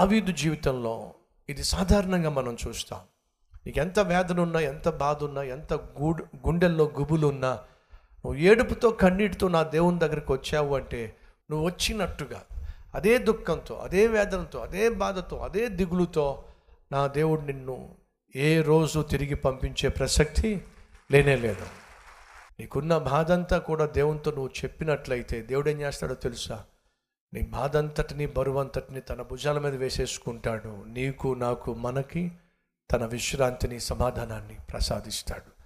దావీదు జీవితంలో ఇది సాధారణంగా మనం చూస్తాం. నీకు ఎంత వేదన ఉన్నా ఎంత బాధ ఉన్నా ఎంత గూడు గుండెల్లో గుబులు ఉన్నా నువ్వు ఏడుపుతో కన్నీటితో నా దేవుని దగ్గరికి వచ్చావు అంటే నువ్వు వచ్చినట్టుగా అదే దుఃఖంతో అదే వేదనతో అదే బాధతో అదే దిగులుతో నా దేవుడు నిన్ను ఏ రోజు తిరిగి పంపించే ప్రసక్తి లేనే లేదు. నీకున్న బాధ అంతా కూడా దేవునితో నువ్వు చెప్పినట్లయితే దేవుడు ఏం చేస్తాడో తెలుసా? నీ బాధంతటిని బరువంతటిని తన భుజాల మీద వేసేసుకుంటాడు. నీకు నాకు మనకి తన విశ్రాంతిని సమాధానాన్ని ప్రసాదిస్తాడు.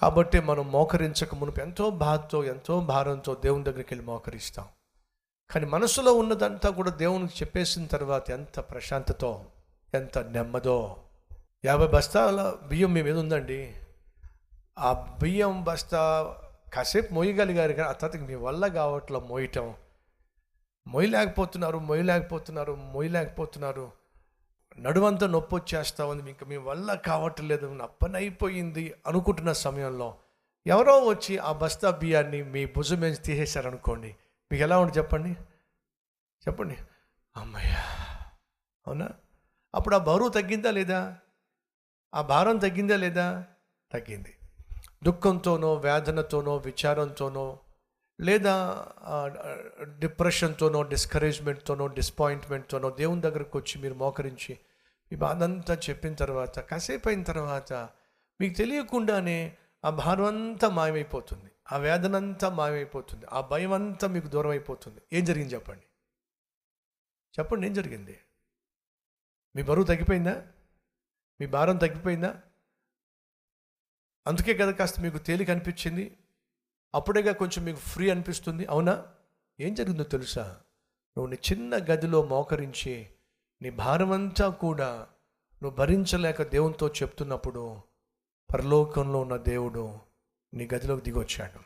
కాబట్టి మనం మోకరించక మునుపు ఎంతో బాధతో ఎంతో భారంతో దేవుని దగ్గరికి వెళ్ళి మోకరిస్తాం. కానీ మనసులో ఉన్నదంతా కూడా దేవునికి చెప్పేసిన తర్వాత ఎంత ప్రశాంతతో ఎంత నెమ్మదో. యాభై బస్తాల బియ్యం మీ మీద ఉందండి. ఆ బియ్యం బస్తా కాసేపు మోయగలిగారు కానీ ఆ తర్వాత మీ వల్ల కావట్లో మోయటం మొయ్యలేకపోతున్నారు మొయ్యలేకపోతున్నారు మొయ్యలేకపోతున్నారు. నడువంతా నొప్పి వచ్చేస్తా ఉంది. ఇంకా మీ వల్ల కావట్లేదు. నా పని అయిపోయింది అనుకుంటున్న సమయంలో ఎవరో వచ్చి ఆ బస్తా బియ్యాన్ని మీ భుజం మీద తీసేశారనుకోండి. మీకు ఎలా ఉంటుంది చెప్పండి? చెప్పండి. అమ్మయ్యా! అవునా? అప్పుడు ఆ బరువు తగ్గిందా లేదా? ఆ భారం తగ్గిందా లేదా? తగ్గింది. దుఃఖంతోనో వేదనతోనో విచారంతోనో లేదా డిప్రెషన్తోనో డిస్కరేజ్మెంట్తోనో డిస్పాయింట్మెంట్తోనో దేవుని దగ్గరకు వచ్చి మీరు మోకరించి మీ బాధ అంతా చెప్పిన తర్వాత కాసేపు అయిన తర్వాత మీకు తెలియకుండానే ఆ భారం అంతా మాయమైపోతుంది. ఆ వేదన అంతా మాయమైపోతుంది. ఆ భయం అంతా మీకు దూరం అయిపోతుంది. ఏం జరిగింది చెప్పండి. చెప్పండి ఏం జరిగింది? మీ బరువు తగ్గిపోయిందా? మీ భారం తగ్గిపోయిందా? అందుకే కదా కాస్త మీకు తేలిక అనిపించింది. అప్పుడేగా కొంచెం మీకు ఫ్రీ అనిపిస్తుంది. అవునా? ఏం జరిగిందో తెలుసా? నువ్వు నీ చిన్న గదిలో మోకరించి నీ భారమంతా కూడా నువ్వు భరించలేక దేవునితో చెప్తున్నప్పుడు పరలోకంలో ఉన్న దేవుడు నీ గదిలోకి దిగొచ్చాడు.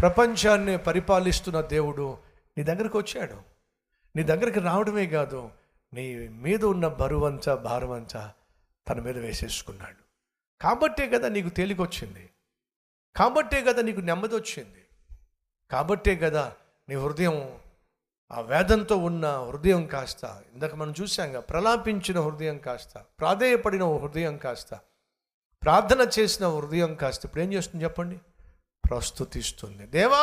ప్రపంచాన్ని పరిపాలిస్తున్న దేవుడు నీ దగ్గరకు వచ్చాడు. నీ దగ్గరికి రావడమే కాదు నీ మీద ఉన్న బరువంతా భారమంతా తన మీద వేసేసుకున్నాడు. కాబట్టే కదా నీకు తేలికొచ్చింది. కాబట్టే కదా నీకు నెమ్మది వచ్చింది. కాబట్టే కదా నీ హృదయం ఆ వేదంతో ఉన్న హృదయం కాస్త ఇందాక మనం చూసాంగా ప్రలాపించిన హృదయం కాస్త ప్రాధేయపడిన హృదయం కాస్త ప్రార్థన చేసిన హృదయం కాస్త ఇప్పుడు ఏం చేస్తుంది చెప్పండి? ప్రస్తుతిస్తుంది. దేవా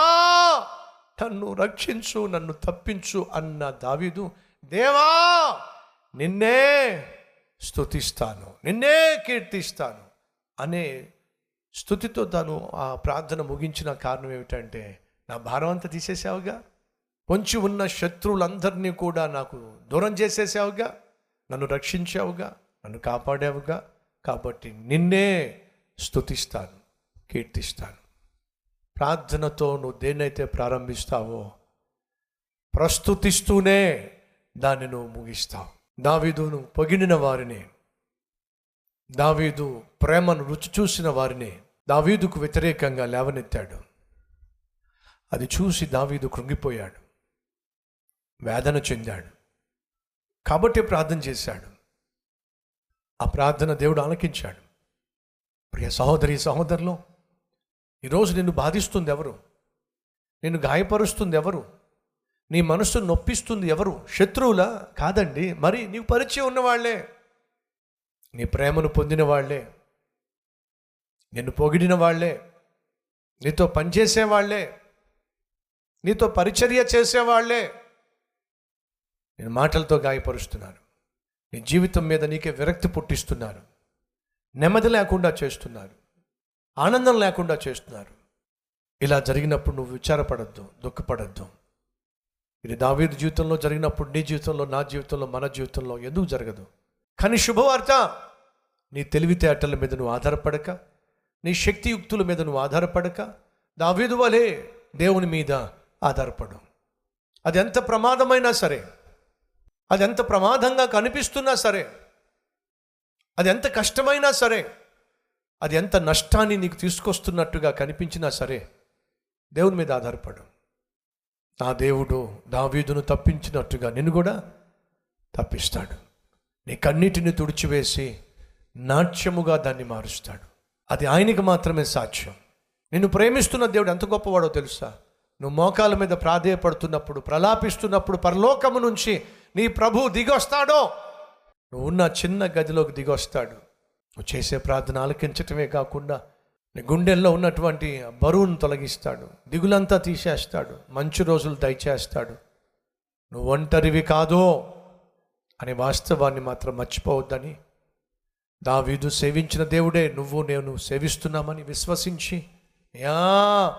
నన్ను రక్షించు నన్ను తప్పించు అన్న దావీదు దేవా నిన్నే స్తుతిస్తాను నిన్నే కీర్తిస్తాను అనే స్థుతితో తను ఆ ప్రార్థన ముగించిన కారణం ఏమిటంటే నా భారం అంతా తీసేసావుగా? పొంచి ఉన్న శత్రువులందరినీ కూడా నాకు దూరం చేసేసావుగా? నన్ను రక్షించావుగా? నన్ను కాపాడావుగా? కాబట్టి నిన్నే స్తుతిస్తాను కీర్తిస్తాను. ప్రార్థనతో నువ్వు దేన్నైతే ప్రారంభిస్తావో ప్రస్తుతిస్తూనే దాన్ని నువ్వు ముగిస్తావు. దావిదును పొగిడిన వారిని దావీదు ప్రేమను రుచి చూసిన వారిని దావీదుకు వ్యతిరేకంగా లేవనెత్తాడు. అది చూసి దావీదు కృంగిపోయాడు. వేదన చెందాడు. కాబట్టి ప్రార్థన చేశాడు. ఆ ప్రార్థన దేవుడు ఆలకించాడు. ప్రియ సహోదరి సహోదరులు ఈరోజు నిన్ను బాధిస్తుంది ఎవరు? నిన్ను గాయపరుస్తుంది ఎవరు? నీ మనసు నొప్పిస్తుంది ఎవరు? శత్రువులా కాదండి మరి నీకు పరిచయం ఉన్నవాళ్ళే. నీ ప్రేమను పొందిన వాళ్ళే. నిన్ను పొగిడిన వాళ్ళే. నీతో పనిచేసేవాళ్ళే నీతో పరిచర్య చేసేవాళ్ళే నేను మాటలతో గాయపరుస్తున్నారు నీ జీవితం మీద నీకే విరక్తి పుట్టిస్తున్నారు. నెమ్మది లేకుండా చేస్తున్నారు. ఆనందం లేకుండా చేస్తున్నారు. ఇలా జరిగినప్పుడు నువ్వు విచారపడద్దు దుఃఖపడద్దు. ఇది దావీదు జీవితంలో జరిగినప్పుడు నీ జీవితంలో నా జీవితంలో మన జీవితంలో ఎందుకు జరగదు? కానీ శుభవార్త నీ తెలివితేటల మీద నువ్వు ఆధారపడక నీ శక్తియుక్తుల మీద నువ్వు ఆధారపడక దావీదు వలే దేవుని మీద ఆధారపడు. అది ఎంత ప్రమాదమైనా సరే అది ఎంత ప్రమాదంగా కనిపిస్తున్నా సరే అది ఎంత కష్టమైనా సరే అది ఎంత నష్టాన్ని నీకు తీసుకొస్తున్నట్టుగా కనిపించినా సరే దేవుని మీద ఆధారపడు. నా దేవుడు దావీదును తప్పించినట్టుగా నిన్ను కూడా తప్పిస్తాడు. నీ కన్నిటిని తుడిచివేసి నాట్యముగా దాన్ని మారుస్తాడు. అది ఆయనకి మాత్రమే సాక్ష్యం. నిన్ను ప్రేమిస్తున్న దేవుడు ఎంత గొప్పవాడో తెలుసా? నువ్వు మోకాల మీద ప్రాధేయపడుతున్నప్పుడు ప్రలాపిస్తున్నప్పుడు పరలోకము నుంచి నీ ప్రభు దిగొస్తాడో? నువ్వు ఉన్న చిన్న గదిలోకి దిగొస్తాడు. నువ్వు చేసే ప్రార్థన ఆలకించటమే కాకుండా నీ గుండెల్లో ఉన్నటువంటి బరువును తొలగిస్తాడు. దిగులంతా తీసేస్తాడు. మంచి రోజులు దయచేస్తాడు. నువ్వు ఒంటరివి కాదో అనే వాస్తవాన్ని మాత్రం మర్చిపోవద్దని దావీదు సేవించిన దేవుడే నువ్వు నేను సేవిస్తున్నామని విశ్వసించి యా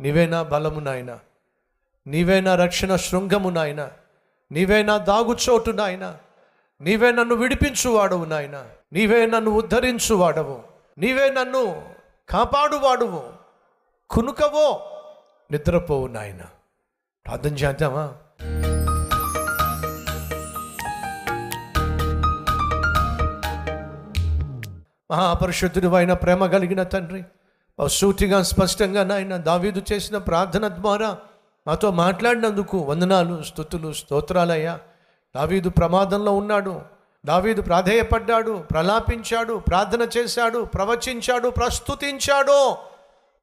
నీవేనా బలము నాయన. నీవేనా రక్షణ శృంగము నాయన. నీవేనా దాగుచోటు నాయన. నీవే నన్ను విడిపించువాడవు నాయన. నీవే నన్ను ఉద్ధరించువాడవు. నీవే నన్ను కాపాడువాడువు. కునుకవో నిద్రపోవు నాయన. ప్రార్థన చేద్దామా? మహాపరిశుద్ధుడు అయిన ప్రేమ కలిగిన తండ్రి సూటిగా స్పష్టంగా నాయన దావీదు చేసిన ప్రార్థన ద్వారా మాతో మాట్లాడినందుకు వందనాలు స్థుతులు స్తోత్రాలయ్యా. దావీదు ప్రమాదంలో ఉన్నాడు. దావీదు ప్రాధేయపడ్డాడు ప్రలాపించాడు ప్రార్థన చేశాడు ప్రవచించాడు ప్రస్తుతించాడు.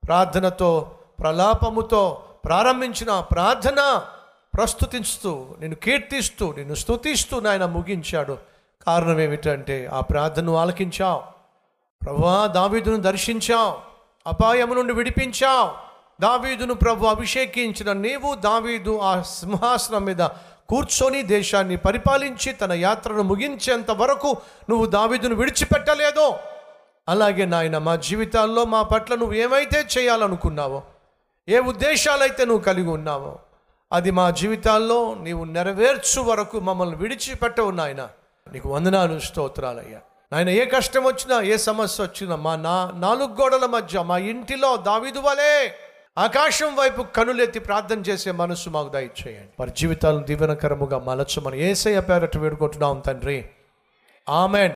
ప్రార్థనతో ప్రలాపముతో ప్రారంభించిన ప్రార్థన ప్రస్తుతిస్తూ నేను కీర్తిస్తూ నేను స్థుతిస్తూ నాయన ముగించాడు. కారణం ఏమిటంటే ఆ ప్రార్థనను ఆలకించావు. ప్రభా దావీదును దర్శించావు అపాయము నుండి విడిపించావు. దావీదును ప్రభు అభిషేకించిన నీవు దావీదు ఆ సింహాసనం మీద కూర్చొని దేశాన్ని పరిపాలించి తన యాత్రను ముగించేంత వరకు నువ్వు దావీదును విడిచిపెట్టలేదో. అలాగే నాయన మా జీవితాల్లో మా పట్ల నువ్వు ఏమైతే చేయాలనుకున్నావో ఏ ఉద్దేశాలైతే నువ్వు కలిగి ఉన్నావో అది మా జీవితాల్లో నీవు నెరవేర్చు వరకు మమ్మల్ని విడిచిపెట్టవు నాయన. నీకు వందనాలు స్తోత్రాలయ్యా. నాయన ఏ కష్టం వచ్చినా ఏ సమస్య వచ్చినా మా నా నాలుగు గోడల మధ్య మా ఇంటిలో దావిదు వలే ఆకాశం వైపు కనులెత్తి ప్రార్థన చేసే మనసు మాకు దయచేయండి. వారి జీవితాలను దీవెనకరముగా మలచమని ఏసయ్య పేరట వేడుకుంటున్నాం తండ్రి. ఆమెన్.